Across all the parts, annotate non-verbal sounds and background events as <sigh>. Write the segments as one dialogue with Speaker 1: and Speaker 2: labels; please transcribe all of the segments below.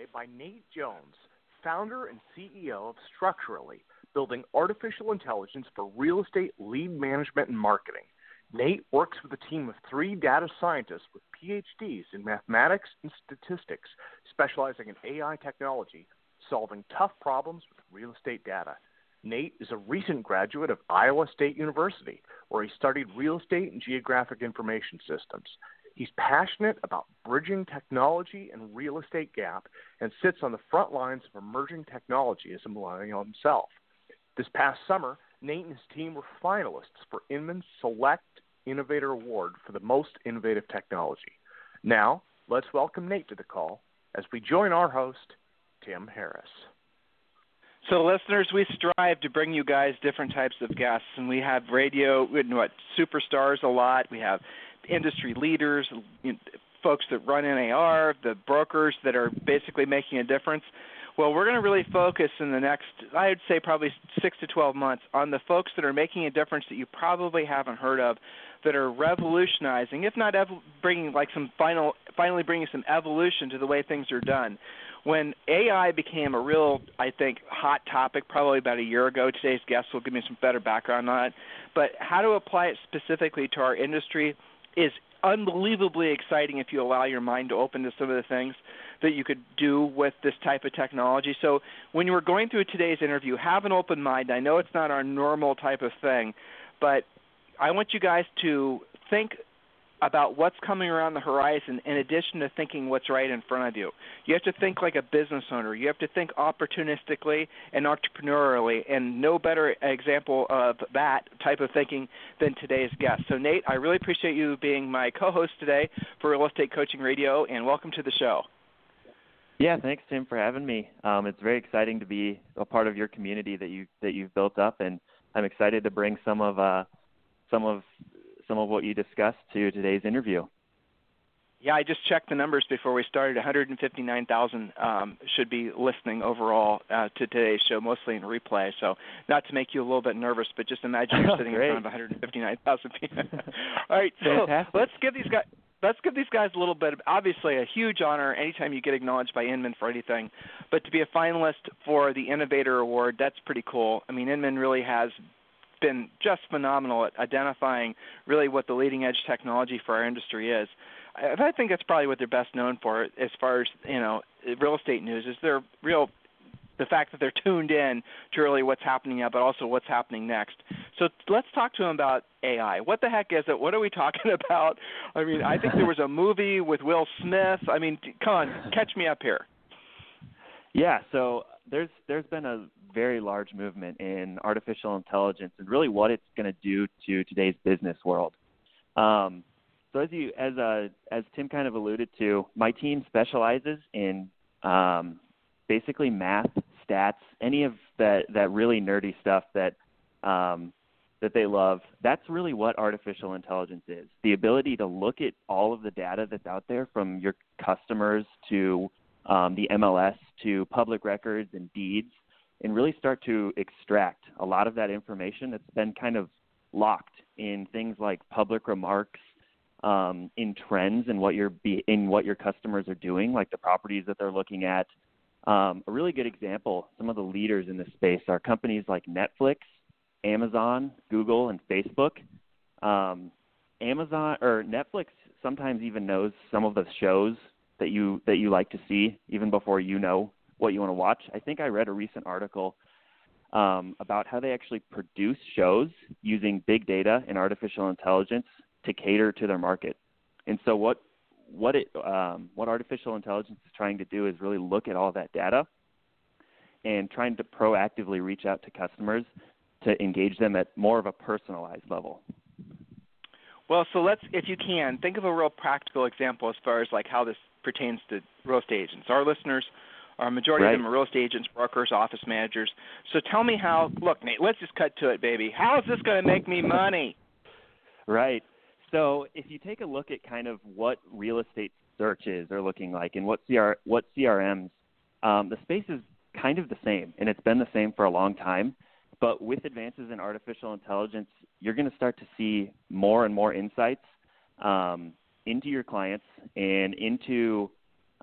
Speaker 1: Today by Nate Joens, founder and CEO of Structurely, building artificial intelligence for real estate lead management and marketing. Nate works with a team of three data scientists with PhDs in mathematics and statistics, specializing in AI technology, solving tough problems with real estate data. Nate is a recent graduate of Iowa State University, where he studied real estate and geographic information systems. He's passionate about bridging technology and real estate gap and sits on the front lines of emerging technology as a millennial himself. This past summer, Nate and his team were finalists for Inman's Select Innovator Award for the most innovative technology. Now, let's welcome Nate to the call as we join our host, Tim Harris.
Speaker 2: So, listeners, we strive to bring you guys different types of guests, and we have radio, what superstars a lot. We have industry leaders, you know, folks that run NAR, the brokers that are basically making a difference. Well, we're going to really focus in the next, I'd say, probably six to 12 months on the folks that are making a difference that you probably haven't heard of, that are revolutionizing, if not ev- bringing like some final, finally bringing some evolution to the way things are done. When AI became a real, I think, hot topic, probably about a year ago, today's guest will give me some better background on it. But how to apply it specifically to our industry is unbelievably exciting if you allow your mind to open to some of the things that you could do with this type of technology. So when you were going through today's interview, have an open mind. I know it's not our normal type of thing, but I want you guys to think about what's coming around the horizon in addition to thinking what's right in front of you. You have to think like a business owner. You have to think opportunistically and entrepreneurially, and no better example of that type of thinking than today's guest. So, Nate, I really appreciate you being my co host today for Real Estate Coaching Radio, and welcome to the show.
Speaker 3: Yeah, thanks Tim for having me. Um, it's very exciting to be a part of your community that you that you've built up, and I'm excited to bring some of uh, some of some of what you discussed to today's interview.
Speaker 2: Yeah, I just checked the numbers before we started. 159,000 um, should be listening overall uh, to today's show, mostly in replay. So, not to make you a little bit nervous, but just imagine you're <laughs> sitting in front of 159,000 people. <laughs> All right, so
Speaker 3: Fantastic.
Speaker 2: let's give these guys let's give these guys a little bit of obviously a huge honor anytime you get acknowledged by Inman for anything. But to be a finalist for the Innovator Award, that's pretty cool. I mean, Inman really has been just phenomenal at identifying really what the leading edge technology for our industry is. I, I think that's probably what they're best known for as far as you know real estate news is their real the fact that they're tuned in to really what's happening now, but also what's happening next. So let's talk to them about AI. What the heck is it? What are we <laughs> talking about? I mean, I think there was a movie with Will Smith. I mean, come on, catch me up here.
Speaker 3: Yeah, so there's there's been a very large movement in artificial intelligence and really what it's going to do to today's business world. Um, so as you as uh, as Tim kind of alluded to, my team specializes in um, basically math, stats, any of that that really nerdy stuff that um, that they love. That's really what artificial intelligence is. The ability to look at all of the data that's out there from your customers to um, the MLS to public records and deeds and really start to extract a lot of that information that's been kind of locked in things like public remarks, um, in trends and what your in what your customers are doing, like the properties that they're looking at. Um, a really good example, some of the leaders in this space are companies like Netflix, Amazon, Google, and Facebook. Um, Amazon or Netflix sometimes even knows some of the shows that you that you like to see even before you know what you want to watch. I think I read a recent article um, about how they actually produce shows using big data and artificial intelligence to cater to their market. And so what what it um, what artificial intelligence is trying to do is really look at all that data and trying to proactively reach out to customers to engage them at more of a personalized level.
Speaker 2: Well, so let's, if you can, think of a real practical example as far as like how this pertains to real estate agents. Our listeners, our majority
Speaker 3: right.
Speaker 2: of them are real estate agents, brokers, office managers. So tell me how. Look, Nate, let's just cut to it, baby. How is this going to make me money?
Speaker 3: Right. So if you take a look at kind of what real estate searches are looking like and what CR what CRMs, um, the space is kind of the same, and it's been the same for a long time. But with advances in artificial intelligence, you're going to start to see more and more insights um, into your clients and into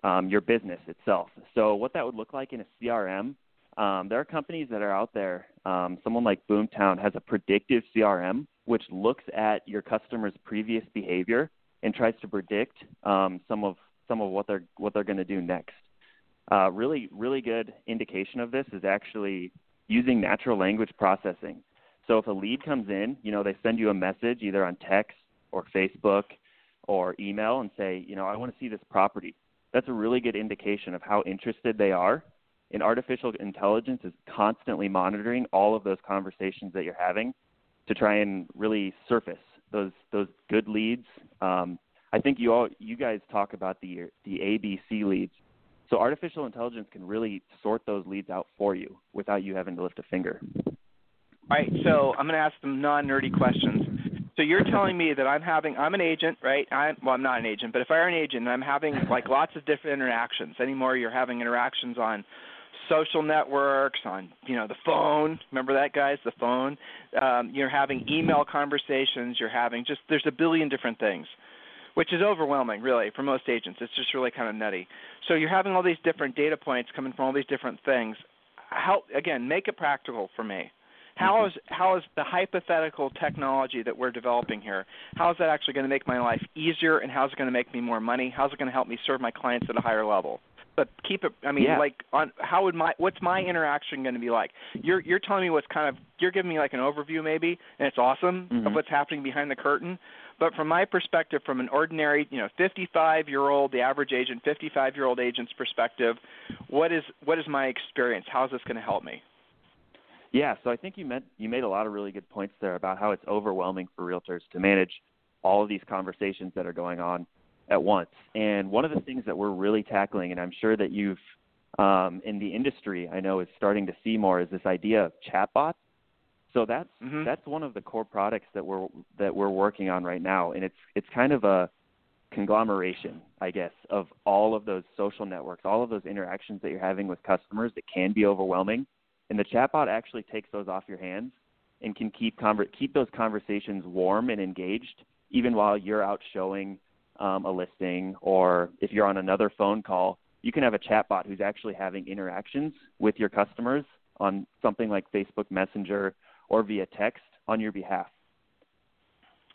Speaker 3: um, your business itself. So what that would look like in a CRM, um, there are companies that are out there. Um, someone like Boomtown has a predictive CRM which looks at your customer's previous behavior and tries to predict um, some of some of what they're what they're going to do next. Uh, really, really good indication of this is actually using natural language processing. So if a lead comes in, you know, they send you a message either on text or Facebook or email and say, you know, I want to see this property. That's a really good indication of how interested they are. And artificial intelligence is constantly monitoring all of those conversations that you're having to try and really surface those those good leads. Um, I think you all you guys talk about the the ABC leads. So artificial intelligence can really sort those leads out for you without you having to lift a finger.
Speaker 2: All right. So I'm going to ask some non-nerdy questions. So you're telling me that I'm having I'm an agent, right? I'm well, I'm not an agent, but if I were an agent and I'm having like lots of different interactions. Anymore, you're having interactions on social networks, on you know the phone. Remember that, guys? The phone. Um, you're having email conversations. You're having just there's a billion different things, which is overwhelming, really, for most agents. It's just really kind of nutty. So you're having all these different data points coming from all these different things. How again, make it practical for me. How is how is the hypothetical technology that we're developing here? How is that actually going to make my life easier, and how is it going to make me more money? How is it going to help me serve my clients at a higher level? but keep it i mean
Speaker 3: yeah.
Speaker 2: like on how would my what's my interaction going to be like you're you're telling me what's kind of you're giving me like an overview maybe and it's awesome
Speaker 3: mm-hmm.
Speaker 2: of what's happening behind the curtain but from my perspective from an ordinary you know 55 year old the average agent 55 year old agent's perspective what is what is my experience how is this going to help me
Speaker 3: yeah so i think you meant you made a lot of really good points there about how it's overwhelming for realtors to manage all of these conversations that are going on at once. And one of the things that we're really tackling, and I'm sure that you've um, in the industry, I know is starting to see more, is this idea of chatbots. So that's
Speaker 2: mm-hmm.
Speaker 3: that's one of the core products that we're that we're working on right now, and it's it's kind of a conglomeration, I guess, of all of those social networks, all of those interactions that you're having with customers that can be overwhelming, and the chatbot actually takes those off your hands and can keep conver- keep those conversations warm and engaged, even while you're out showing um, a listing, or if you're on another phone call, you can have a chatbot who's actually having interactions with your customers on something like Facebook Messenger or via text on your behalf.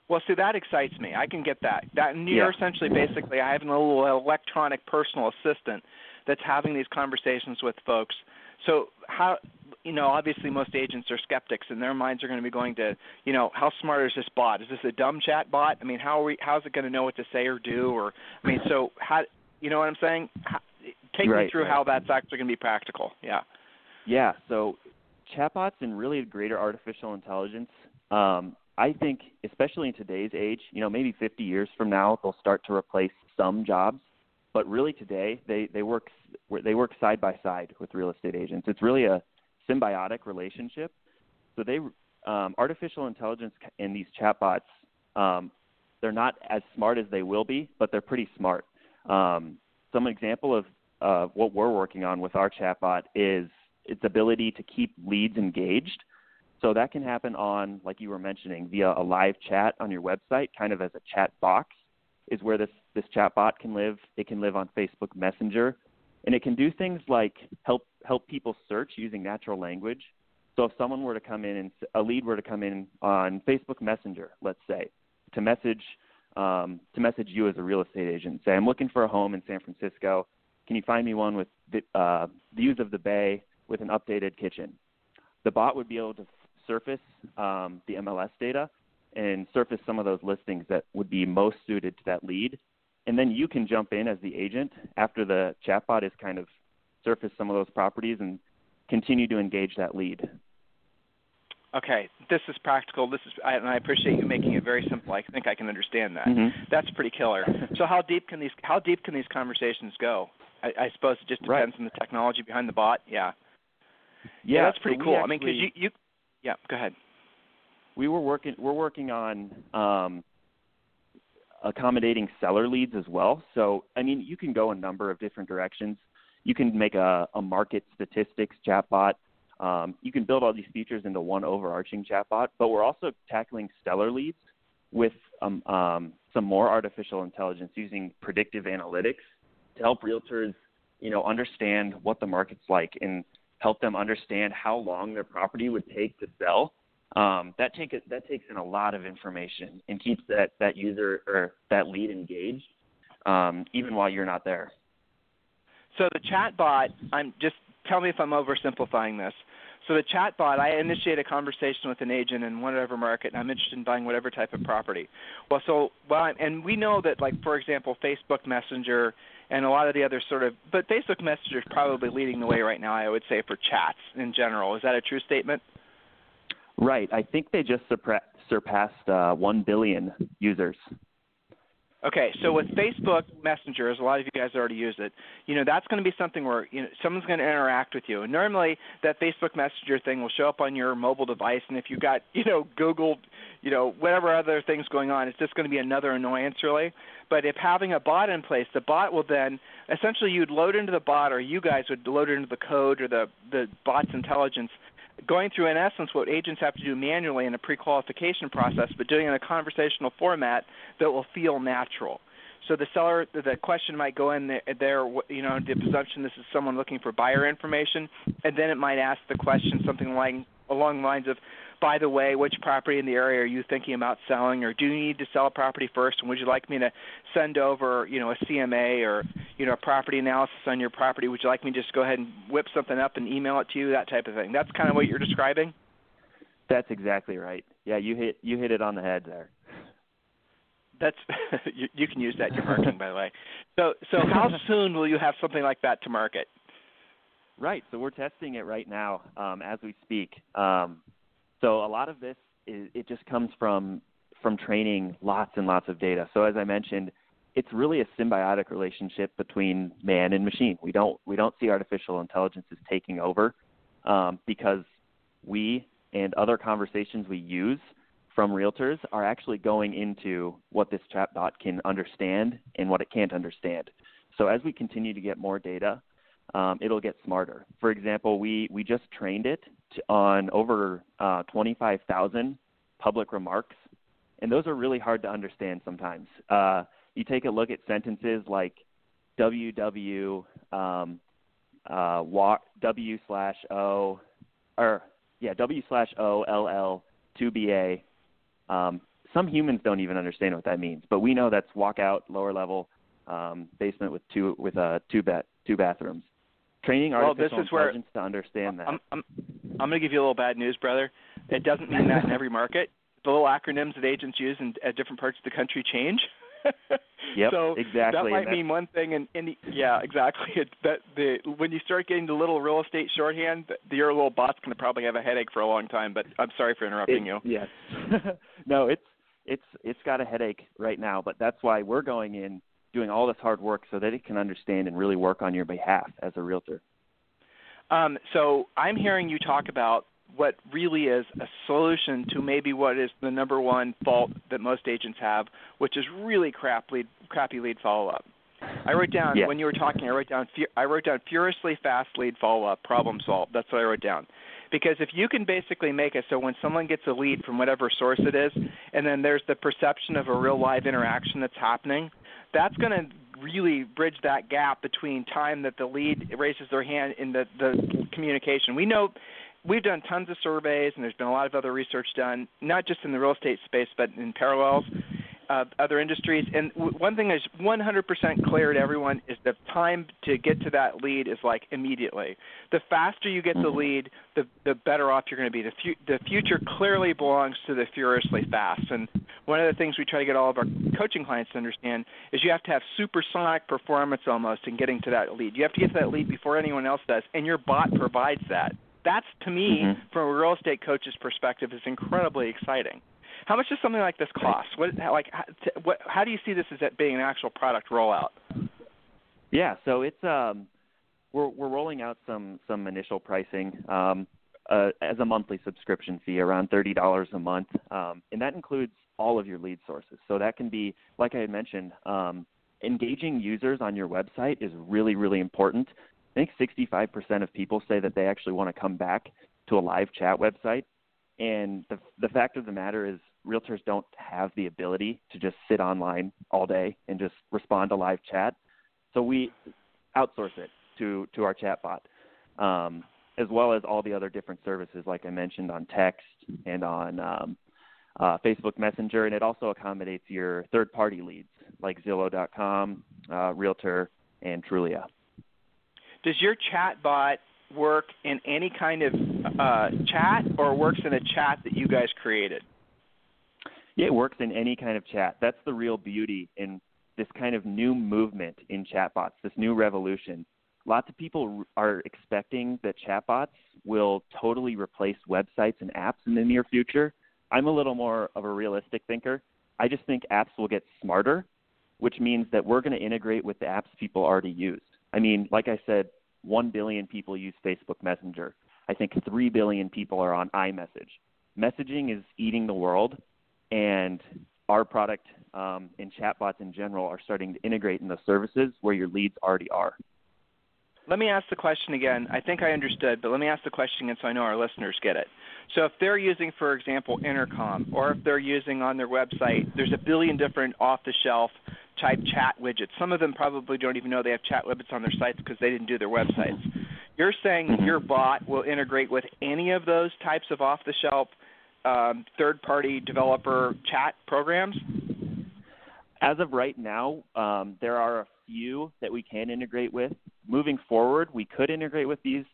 Speaker 2: Well, see, that excites me. I can get that. That you're
Speaker 3: yeah.
Speaker 2: essentially, basically, I have a little electronic personal assistant that's having these conversations with folks. So, how you know, obviously most agents are skeptics, and their minds are going to be going to, you know, how smart is this bot? Is this a dumb chat bot? I mean, how are we? How's it going to know what to say or do? Or, I mean, so how? You know what I'm saying? How, take
Speaker 3: right,
Speaker 2: me through
Speaker 3: right.
Speaker 2: how that's actually going to be practical. Yeah.
Speaker 3: Yeah. So, chatbots and really greater artificial intelligence. Um, I think, especially in today's age, you know, maybe 50 years from now, they'll start to replace some jobs. But really, today they they work they work side by side with real estate agents. It's really a symbiotic relationship. So they um, artificial intelligence in these chatbots, um, they're not as smart as they will be, but they're pretty smart. Um, some example of uh, what we're working on with our chatbot is its ability to keep leads engaged. So that can happen on, like you were mentioning, via a live chat on your website, kind of as a chat box, is where this this chatbot can live. It can live on Facebook Messenger and it can do things like help help people search using natural language. So if someone were to come in and a lead were to come in on Facebook Messenger, let's say, to message um, to message you as a real estate agent, say I'm looking for a home in San Francisco. Can you find me one with uh, views of the bay with an updated kitchen? The bot would be able to surface um, the MLS data and surface some of those listings that would be most suited to that lead and then you can jump in as the agent after the chatbot is kind of surfaced some of those properties and continue to engage that lead.
Speaker 2: Okay, this is practical. This is, and I appreciate you making it very simple. I think I can understand that.
Speaker 3: Mm-hmm.
Speaker 2: That's pretty killer. so how deep can these how deep can these conversations go? I, I suppose it just depends
Speaker 3: right.
Speaker 2: on the technology behind the bot. Yeah.
Speaker 3: Yeah,
Speaker 2: yeah that's pretty
Speaker 3: so
Speaker 2: cool.
Speaker 3: Actually,
Speaker 2: I mean, because you, you, yeah, go ahead.
Speaker 3: We were working. We're working on um, accommodating seller leads as well. So, I mean, you can go a number of different directions. You can make a, a market statistics chatbot um, you can build all these features into one overarching chatbot, but we're also tackling seller leads with um, um, some more artificial intelligence using predictive analytics to help realtors, you know, understand what the market's like and help them understand how long their property would take to sell. Um, that take that takes in a lot of information and keeps that that user or that lead engaged, um, even while you're not there.
Speaker 2: So the chatbot, I'm just tell me if I'm oversimplifying this. So the chatbot, I initiate a conversation with an agent in whatever market, and I'm interested in buying whatever type of property. Well, so well, and we know that, like for example, Facebook Messenger and a lot of the other sort of, but Facebook Messenger is probably leading the way right now. I would say for chats in general. Is that a true statement?
Speaker 3: Right. I think they just surpassed uh, one billion users.
Speaker 2: Okay, so with Facebook Messenger, as a lot of you guys already use it, you know that's going to be something where you know someone's going to interact with you. And normally, that Facebook Messenger thing will show up on your mobile device, and if you've got <laughs> you know Google, you know whatever other things going on, it's just going to be another annoyance, really. But if having a bot in place, the bot will then essentially you'd load into the bot, or you guys would load into the code or the the bot's intelligence going through, in essence, what agents have to do manually in a pre-qualification process, but doing it in a conversational format that will feel natural. So the seller, the question might go in there, you know, the presumption this is someone looking for buyer information, and then it might ask the question something like along the lines of, by the way, which property in the area are you thinking about selling, or do you need to sell a property first, and would you like me to send over, you know, a CMA or, you know, a property analysis on your property? Would you like me to just go ahead and whip something up and email it to you, that type of thing? That's kind of what you're describing.
Speaker 3: That's exactly right. Yeah, you hit you hit it on the head there.
Speaker 2: That's <laughs> you, you can use that in your marketing, by the way. So so how <laughs> soon will you have something like that to market?
Speaker 3: Right. So we're testing it right now um, as we speak. Um, so a lot of this is it just comes from from training lots and lots of data. So as I mentioned, it's really a symbiotic relationship between man and machine. We don't we don't see artificial intelligence as taking over um, because we and other conversations we use from realtors are actually going into what this chatbot can understand and what it can't understand. So as we continue to get more data, um, it'll get smarter. For example, we, we just trained it on over uh, 25,000 public remarks, and those are really hard to understand sometimes. Uh, you take a look at sentences like WW um, uh, W slash O, or yeah, W slash O L L 2BA. Um, some humans don't even understand what that means, but we know that's walk out, lower level um, basement with two with uh, two ba- two bathrooms. Training artificial
Speaker 2: well, this is
Speaker 3: intelligence
Speaker 2: where,
Speaker 3: to understand that.
Speaker 2: I'm, I'm, I'm going to give you a little bad news, brother. It doesn't mean that in every market. The little acronyms that agents use in at different parts of the country change. <laughs>
Speaker 3: yep,
Speaker 2: so
Speaker 3: exactly.
Speaker 2: that might mean one thing, and, and yeah, exactly. <laughs> It, that the when you start getting the little real estate shorthand, the, your little bot's going to probably have a headache for a long time. But I'm sorry for interrupting
Speaker 3: it,
Speaker 2: you.
Speaker 3: Yes. <laughs> no, it's it's it's got a headache right now, but that's why we're going in doing all this hard work so that it can understand and really work on your behalf as a realtor.
Speaker 2: Um, so I'm hearing you talk about what really is a solution to maybe what is the number one fault that most agents have, which is really crap lead, crappy lead follow up. I wrote down
Speaker 3: yes.
Speaker 2: when you were talking. I wrote down. I wrote down furiously fast lead follow up, problem solved. That's what I wrote down. Because if you can basically make it so when someone gets a lead from whatever source it is, and then there's the perception of a real live interaction that's happening, that's going to really bridge that gap between time that the lead raises their hand in the, the communication. We know we've done tons of surveys, and there's been a lot of other research done, not just in the real estate space, but in parallels uh, other industries. And w- one thing is 100% clear to everyone is the time to get to that lead is like immediately. The faster you get the
Speaker 3: Mm-hmm.
Speaker 2: lead, the the better off you're going to be. The, fu- the future clearly belongs to the furiously fast. And one of the things we try to get all of our coaching clients to understand is you have to have supersonic performance almost in getting to that lead. You have to get to that lead before anyone else does, and your bot provides that. that's to me,
Speaker 3: mm-hmm.
Speaker 2: from a real estate coach's perspective, is incredibly exciting. How much does something like this cost? What like how, what, how do you see this as it being an actual product rollout?
Speaker 3: Yeah, so it's um we're we're rolling out some some initial pricing um uh, as a monthly subscription fee around thirty dollars a month, um, and that includes all of your lead sources. So that can be, like I had mentioned, um, engaging users on your website is really really important. I think 65% of people say that they actually want to come back to a live chat website, and the the fact of the matter is realtors don't have the ability to just sit online all day and just respond to live chat. So we outsource it to to our chatbot, um, as well as all the other different services, like I mentioned, on text and on um, uh, Facebook Messenger, and it also accommodates your third-party leads like Zillow.com, uh, Realtor, and Trulia.
Speaker 2: Does your chatbot work in any kind of uh, chat, or works in a chat that you guys created?
Speaker 3: Yeah, it works in any kind of chat. That's the real beauty in this kind of new movement in chatbots, this new revolution. Lots of people are expecting that chatbots will totally replace websites and apps in the near future. I'm a little more of a realistic thinker. I just think apps will get smarter, which means that we're going to integrate with the apps people already use. I mean, like I said, 1 billion people use Facebook Messenger. I think 3 billion people are on iMessage. Messaging is eating the world, and our product um, and chatbots in general are starting to integrate in the services where your leads already are.
Speaker 2: Let me ask the question again. I think I understood, but let me ask the question again so I know our listeners get it. So, if they're using, for example, Intercom, or if they're using on their website, there's a billion different off the shelf type chat widgets. Some of them probably don't even know they have chat widgets on their sites because they didn't do their websites. You're saying
Speaker 3: mm-hmm.
Speaker 2: your bot will integrate with any of those types of off the shelf um, third party developer chat programs?
Speaker 3: As of right now, um, there are a few that we can integrate with. Moving forward, we could integrate with these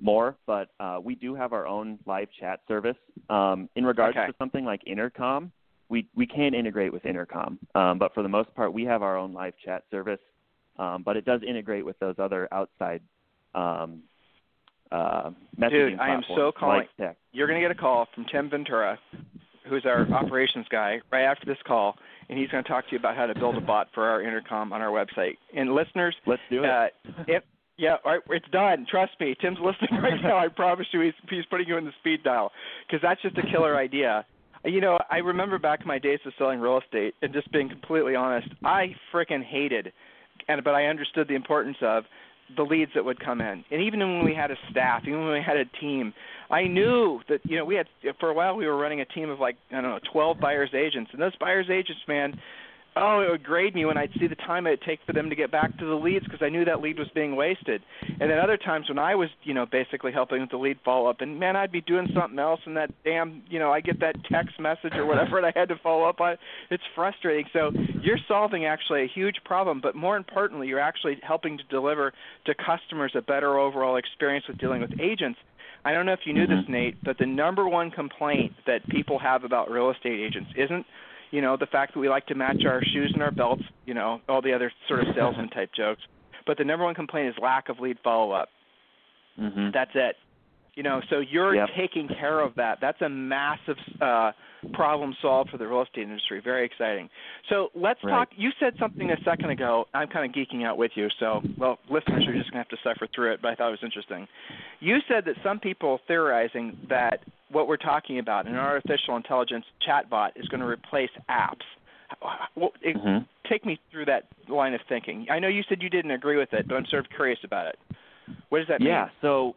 Speaker 3: more, but uh, we do have our own live chat service. Um, in regards
Speaker 2: okay.
Speaker 3: to something like Intercom, we, we can integrate with Intercom, um, but for the most part, we have our own live chat service. Um, but it does integrate with those other outside um, uh, messaging
Speaker 2: Dude, I am so calling.
Speaker 3: Like
Speaker 2: You're going to get a call from Tim Ventura, who's our operations guy, right after this call, and he's going to talk to you about how to build a bot for our intercom on our website. And listeners,
Speaker 3: let's do it.
Speaker 2: Uh, yeah, all right, it's done. Trust me, Tim's listening <laughs> right now. I promise you, he's he's putting you in the speed dial because that's just a killer idea. You know, I remember back in my days of selling real estate, and just being completely honest, I freaking hated, and but I understood the importance of the leads that would come in. And even when we had a staff, even when we had a team, I knew that you know we had for a while we were running a team of like I don't know 12 buyers agents, and those buyers agents, man, oh, it would grade me when I'd see the time it'd take for them to get back to the leads because I knew that lead was being wasted. And then other times when I was, you know, basically helping with the lead follow up, and man, I'd be doing something else, and that damn, you know, I get that text message or whatever, and I had to follow up on. It's frustrating. So you're solving actually a huge problem, but more importantly, you're actually helping to deliver to customers a better overall experience with dealing with agents. I don't know if you knew this,
Speaker 3: mm-hmm.
Speaker 2: Nate, but the number one complaint that people have about real estate agents isn't you know, the fact that we like to match our shoes and our belts, you know, all the other sort of salesman type jokes. But the number one complaint is lack of lead follow up.
Speaker 3: Mm-hmm.
Speaker 2: That's it. You know, so you're
Speaker 3: yep.
Speaker 2: taking care of that. That's a massive uh, problem solved for the real estate industry. Very exciting. So let's
Speaker 3: right.
Speaker 2: talk. You said something a second ago. I'm kind of geeking out with you. So, well, listeners are just going to have to suffer through it, but I thought it was interesting. You said that some people are theorizing that what we're talking about, an artificial intelligence chatbot, is going to replace apps. Well, it,
Speaker 3: mm-hmm.
Speaker 2: Take me through that line of thinking. I know you said you didn't agree with it, but I'm sort of curious about it. What does that
Speaker 3: yeah,
Speaker 2: mean?
Speaker 3: Yeah. So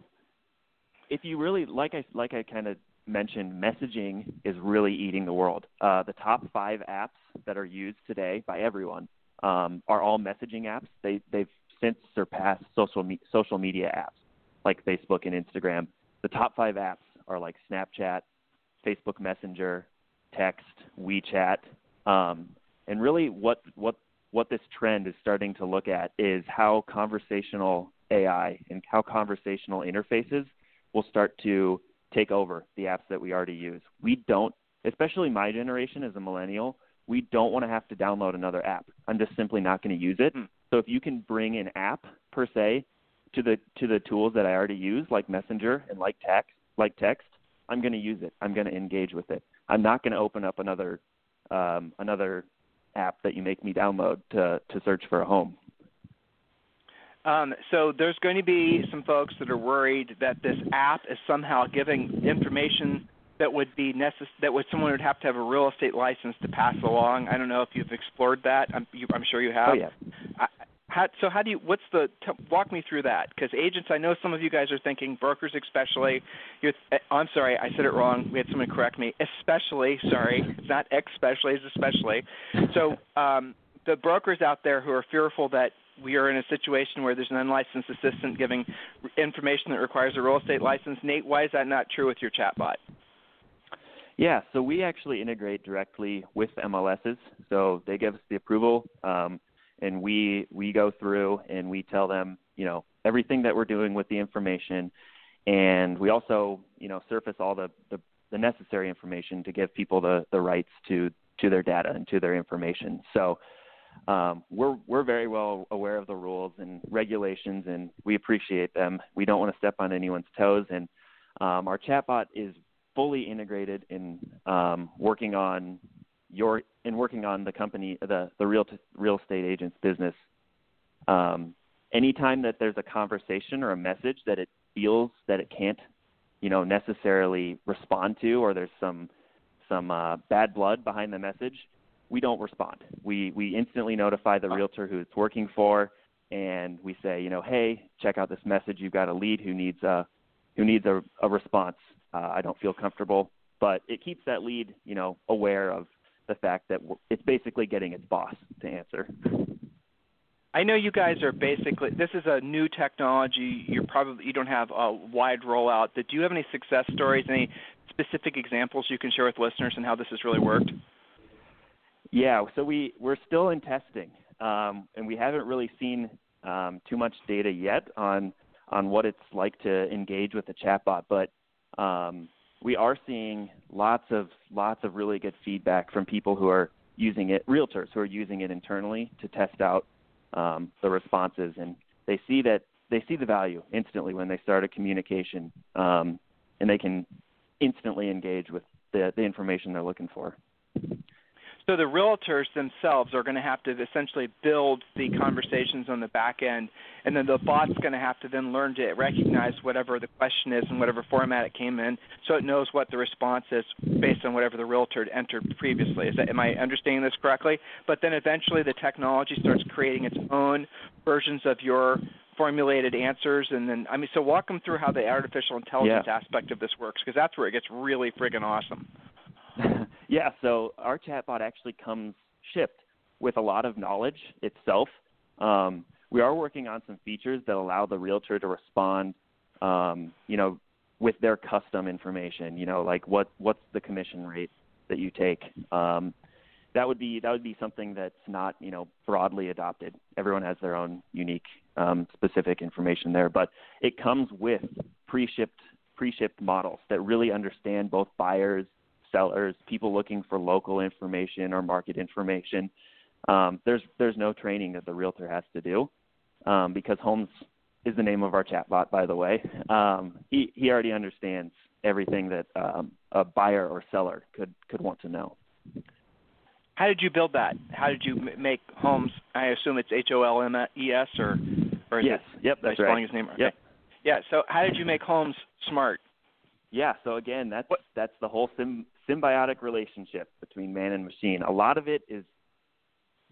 Speaker 3: if you really like I like I kind of mentioned, messaging is really eating the world. Uh, the top five apps that are used today by everyone um, are all messaging apps. They they've since surpassed social me- social media apps like Facebook and Instagram. The top five apps are like Snapchat, Facebook Messenger, text, WeChat, um, and really what what what this trend is starting to look at is how conversational AI and how conversational interfaces will start to take over the apps that we already use. We don't, especially my generation as a millennial, we don't want to have to download another app. I'm just simply not going to use it.
Speaker 2: Hmm.
Speaker 3: So if you can bring an app per se to the to the tools that I already use, like Messenger and like text, like text, I'm going to use it. I'm going to engage with it. I'm not going to open up another um, another app that you make me download to to search for a home.
Speaker 2: Um, so there's going to be some folks that are worried that this app is somehow giving information that would be necess- that would someone would have to have a real estate license to pass along. I don't know if you've explored that. I'm, you, I'm sure you have.
Speaker 3: Oh yeah.
Speaker 2: I, how, so how do you? What's the? T- walk me through that because agents. I know some of you guys are thinking brokers, especially. You're, eh, I'm sorry, I said it wrong. We had someone correct me. Especially, sorry, it's not especially, it's especially. So um, the brokers out there who are fearful that we are in a situation where there's an unlicensed assistant giving information that requires a real estate license. Nate, why is that not true with your chatbot?
Speaker 3: Yeah, so we actually integrate directly with MLSs. So they give us the approval, um, and we we go through and we tell them, you know, everything that we're doing with the information, and we also, you know, surface all the the, the necessary information to give people the the rights to to their data and to their information. So um, we're we're very well aware of the rules and regulations, and we appreciate them. We don't want to step on anyone's toes, and um, our chatbot is fully integrated in um, working on your in working on the company the the real t- real estate agent's business. Um, anytime that there's a conversation or a message that it feels that it can't, you know, necessarily respond to, or there's some some uh, bad blood behind the message, we don't respond. We we instantly notify the realtor who it's working for, and we say, you know, hey, check out this message. You've got a lead who needs a who needs a, a response uh, I don't feel comfortable. But it keeps that lead, you know, aware of the fact that it's basically getting its boss to answer.
Speaker 2: I know you guys are basically this is a new technology. You're probably you don't have a wide rollout. But do you have any success stories, any specific examples you can share with listeners and how this has really worked?
Speaker 3: Yeah, so we we're still in testing, um, and we haven't really seen um, too much data yet on on what it's like to engage with the chatbot. But um, we are seeing lots of lots of really good feedback from people who are using it, realtors who are using it internally to test out um, the responses, and they see that they see the value instantly when they start a communication, um, and they can instantly engage with the, the information they're looking for.
Speaker 2: So the realtors themselves are going to have to essentially build the conversations on the back end, and then the bot's going to have to then learn to recognize whatever the question is and whatever format it came in, so it knows what the response is based on whatever the realtor had entered previously. Is that am I understanding this correctly? But then eventually the technology starts creating its own versions of your formulated answers and then I mean so walk them through how the artificial intelligence
Speaker 3: yeah.
Speaker 2: aspect of this works because that's where it gets really friggin' awesome. <laughs>
Speaker 3: yeah, so our chatbot actually comes shipped with a lot of knowledge itself. Um, we are working on some features that allow the realtor to respond, um, you know, with their custom information. You know, like what what's the commission rate that you take. Um, that would be that would be something that's not you know broadly adopted. Everyone has their own unique um, specific information there, but it comes with pre-shipped pre-shipped models that really understand both buyers sellers, people looking for local information or market information. Um, there's there's no training that the realtor has to do um, because Holmes is the name of our chatbot, by the way. Um, he he already understands everything that um, a buyer or seller could could want to know.
Speaker 2: How did you build that? How did you make Holmes? I assume it's H O L M E S or or is
Speaker 3: yes,
Speaker 2: it,
Speaker 3: yep, that's
Speaker 2: spelling
Speaker 3: right.
Speaker 2: his name?
Speaker 3: Okay. Yep.
Speaker 2: Yeah. So how did you make Holmes smart?
Speaker 3: Yeah. So again, that's
Speaker 2: what?
Speaker 3: that's the whole sim, symbiotic relationship between man and machine. A lot of it is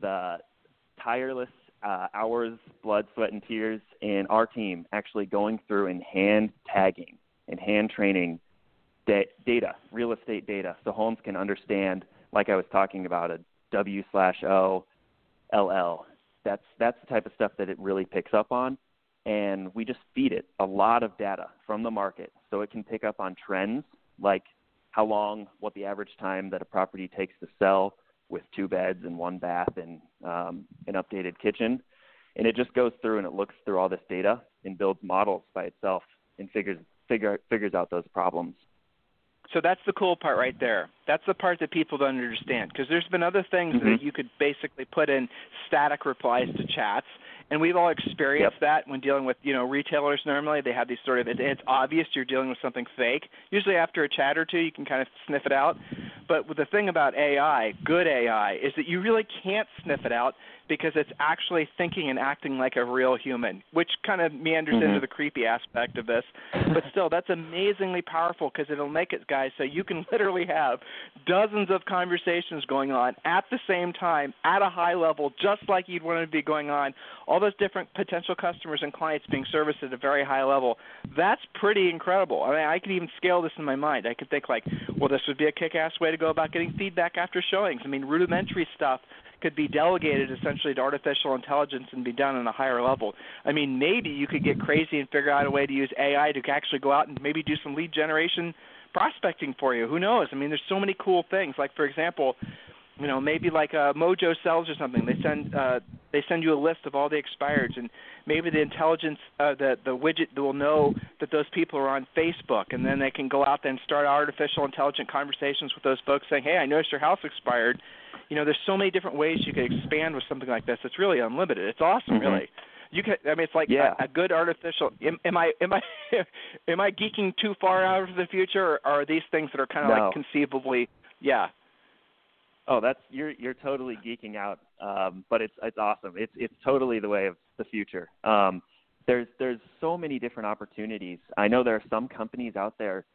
Speaker 3: the tireless uh, hours, blood, sweat, and tears, and our team actually going through and hand tagging and hand training da- data, real estate data, so Holmes can understand, like I was talking about, a W slash O, LL. That's that's the type of stuff that it really picks up on, and we just feed it a lot of data from the market, so it can pick up on trends like how long, what the average time that a property takes to sell with two beds and one bath and um, an updated kitchen. And it just goes through and it looks through all this data and builds models by itself and figures figure figures out those problems.
Speaker 2: So that's the cool part right there. That's the part that people don't understand because there's been other things
Speaker 3: mm-hmm.
Speaker 2: that you could basically put in static replies to chats and we've all experienced
Speaker 3: yep.
Speaker 2: that when dealing with you know retailers. Normally, they have these sort of it's obvious you're dealing with something fake. Usually, after a chat or two, you can kind of sniff it out. But the thing about AI, good AI, is that you really can't sniff it out because it's actually thinking and acting like a real human, which kind of meanders
Speaker 3: mm-hmm.
Speaker 2: into the creepy aspect of this. But <laughs> still, that's amazingly powerful because it'll make it, guys, so you can <laughs> literally have dozens of conversations going on at the same time at a high level, just like you'd want to be going on. All those different potential customers and clients being serviced at a very high level. That's pretty incredible. I mean, I could even scale this in my mind. I could think like, well, this would be a kick-ass way to go about getting feedback after showings. I mean, rudimentary stuff could be delegated essentially to artificial intelligence and be done on a higher level. I mean, maybe you could get crazy and figure out a way to use AI to actually go out and maybe do some lead generation prospecting for you. Who knows? I mean, there's so many cool things. Like for example, you know, maybe like uh, Mojo sells or something. They send uh, they send you a list of all the expireds, and maybe the intelligence, uh, the the widget will know that those people are on Facebook, and then they can go out there and start artificial intelligent conversations with those folks, saying, "Hey, I noticed your house expired you know, there's so many different ways you could expand with something like this. It's really unlimited. It's awesome,
Speaker 3: mm-hmm.
Speaker 2: really. You can. I mean, it's like
Speaker 3: yeah.
Speaker 2: a, a good artificial. Am, am I am I <laughs> am I geeking too far out of the future, or are these things that are kind of
Speaker 3: no.
Speaker 2: like conceivably? Yeah.
Speaker 3: Oh, that's you're you're totally geeking out, um, but it's it's awesome. It's it's totally the way of the future. Um, there's there's so many different opportunities. I know there are some companies out there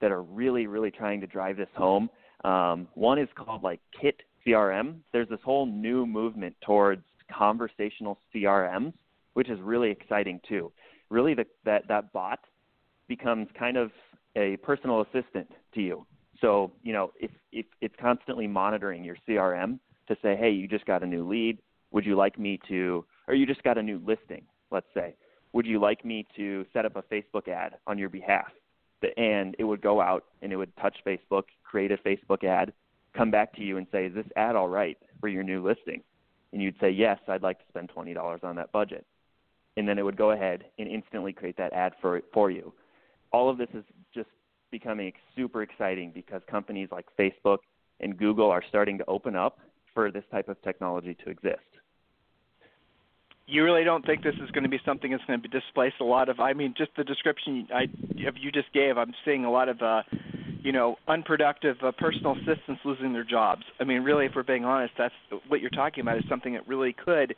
Speaker 3: that are really really trying to drive this home. Um, one is called like Kit CRM, there's this whole new movement towards conversational CRMs, which is really exciting too. Really, the, that that bot becomes kind of a personal assistant to you. So you know, if it's constantly monitoring your CRM to say, hey, you just got a new lead. Would you like me to, or you just got a new listing, let's say. Would you like me to set up a Facebook ad on your behalf? And it would go out and it would touch Facebook, create a Facebook ad, come back to you and say, "Is this ad all right for your new listing?" And you'd say, "Yes, I'd like to spend twenty dollars on that budget." And then it would go ahead and instantly create that ad for for you. All of this is just becoming super exciting because companies like Facebook and Google are starting to open up for this type of technology to exist.
Speaker 2: You really don't think this is going to be something that's going to displace a lot of? I mean, just the description I, you just gave, I'm seeing a lot of uh, you know, unproductive uh, personal assistants losing their jobs. I mean, really, if we're being honest, that's what you're talking about is something that really could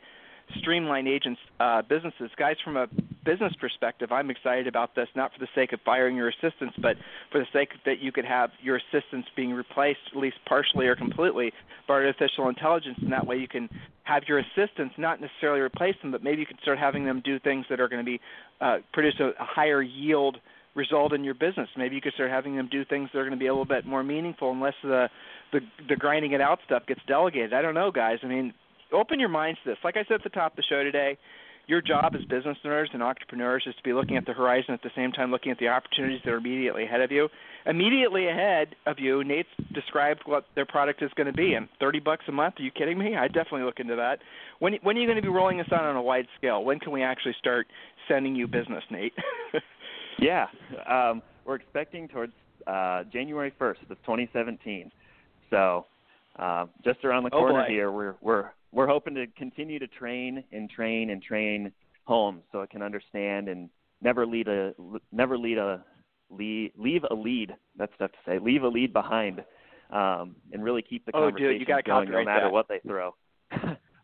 Speaker 2: streamline agents' uh, businesses. Guys, from a business perspective, I'm excited about this, not for the sake of firing your assistants, but for the sake that you could have your assistants being replaced, at least partially or completely, by artificial intelligence, and that way you can have your assistants not necessarily replace them, but maybe you can start having them do things that are going to be uh, produce a, a higher yield result in your business. Maybe you could start having them do things that are going to be a little bit more meaningful, unless the the the grinding it out stuff gets delegated. I don't know, guys. I mean, open your minds to this. Like I said at the top of the show today, your job as business owners and entrepreneurs is to be looking at the horizon at the same time looking at the opportunities that are immediately ahead of you. Immediately ahead of you, Nate's described what their product is going to be. And 30 bucks a month? Are you kidding me? I definitely look into that. When when are you going to be rolling this out on a wide scale? When can we actually start sending you business, Nate? <laughs>
Speaker 3: Yeah, um, we're expecting towards uh, January 1st of 2017. So uh, just around the
Speaker 2: oh,
Speaker 3: corner
Speaker 2: boy.
Speaker 3: here, we're we're we're hoping to continue to train and train and train Holmes so it can understand and never lead a never lead a lead, leave a lead. That's tough to say. Leave a lead behind, um, and really keep the
Speaker 2: oh,
Speaker 3: conversation
Speaker 2: dude, you
Speaker 3: going no matter
Speaker 2: that.
Speaker 3: what they throw. <laughs>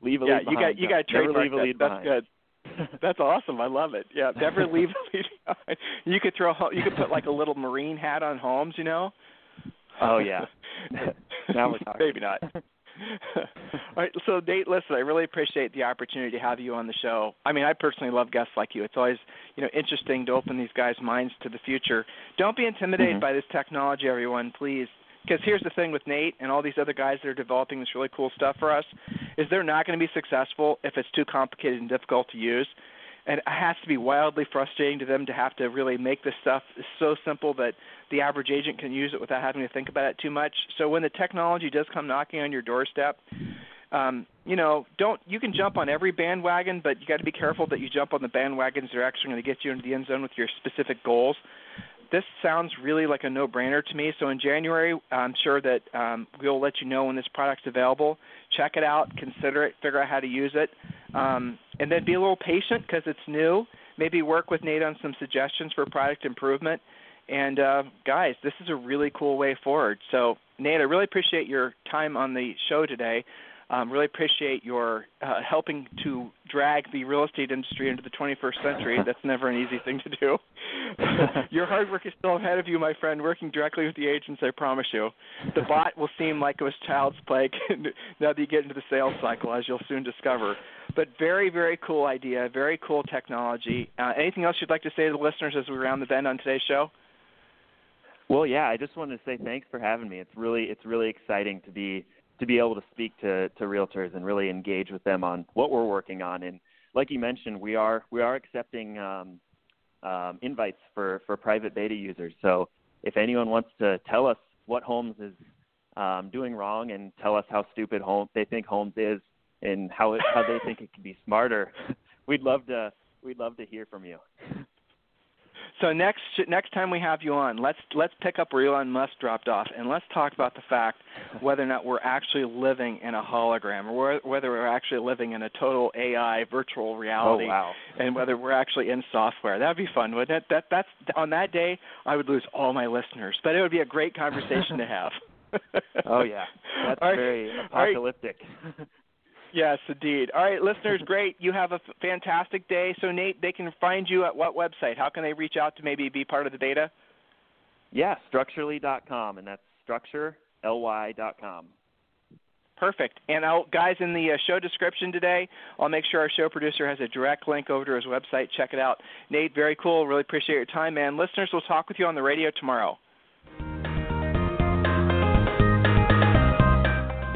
Speaker 3: leave a
Speaker 2: yeah,
Speaker 3: lead behind.
Speaker 2: you got you got to
Speaker 3: never leave a
Speaker 2: that.
Speaker 3: lead
Speaker 2: That's
Speaker 3: behind.
Speaker 2: good. <laughs> That's awesome. I love it. Yeah, never <laughs> leave a lead behind. You could throw you could put like a little marine hat on Holmes, you know.
Speaker 3: Oh yeah. now we're talking.
Speaker 2: Maybe not. All right, so Nate, listen, I really appreciate the opportunity to have you on the show. I mean, I personally love guests like you. It's always, you know, interesting to open these guys' minds to the future. Don't be intimidated
Speaker 3: mm-hmm.
Speaker 2: by this technology, everyone, please. Because here's the thing with Nate and all these other guys that are developing this really cool stuff for us, is they're not going to be successful if it's too complicated and difficult to use and it has to be wildly frustrating to them to have to really make this stuff so simple that the average agent can use it without having to think about it too much. So when the technology does come knocking on your doorstep, um, you know, don't you can jump on every bandwagon, but you got to be careful that you jump on the bandwagons that are actually going to get you into the end zone with your specific goals. This sounds really like a no-brainer to me. So in January, I'm sure that um, we'll let you know when this product's available. Check it out, consider it, figure out how to use it. Um, and then be a little patient because it's new. Maybe work with Nate on some suggestions for product improvement. And uh, guys, this is a really cool way forward. So, Nate, I really appreciate your time on the show today. Um, really appreciate your uh, helping to drag the real estate industry into the 21st century. <laughs> That's never an easy thing to do. <laughs> your hard work is still ahead of you, my friend, working directly with the agents, I promise you. The <laughs> bot will seem like it was child's play now that you get into the sales cycle, as you'll soon discover. But very, very cool idea, very cool technology. Uh, anything else you'd like to say to the listeners as we round the bend on today's show?
Speaker 3: Well, yeah, I just wanted to say thanks for having me. It's really it's really exciting to be to be able to speak to to realtors and really engage with them on what we're working on. And like you mentioned, we are we are accepting um, um, invites for for private beta users. So if anyone wants to tell us what Holmes is um, doing wrong and tell us how stupid home they think Holmes is and how it, how they think it can be smarter, <laughs> we'd love to we'd love to hear from you.
Speaker 2: So next next time we have you on, let's let's pick up where Elon Musk dropped off, and let's talk about the fact <laughs> whether or not we're actually living in a hologram, or whether we're actually living in a total AI virtual reality,
Speaker 3: oh, wow.
Speaker 2: and whether we're actually in software. That'd be fun, wouldn't it? That that's on that day I would lose all my listeners, but it would be a great conversation to have. <laughs>
Speaker 3: oh yeah, that's <laughs> right. very apocalyptic.
Speaker 2: Right. Yes, indeed. All right, listeners, <laughs> great. You have a fantastic day. So, Nate, they can find you at what website? How can they reach out to maybe be part of the beta?
Speaker 3: Yeah, structurely.com, and that's structurely.com.
Speaker 2: Perfect. And I'll, guys, in the uh, show description today, I'll make sure our show producer has a direct link over to his website. Check it out. Nate, very cool. Really appreciate your time, man. Listeners, we'll talk with you on the radio tomorrow.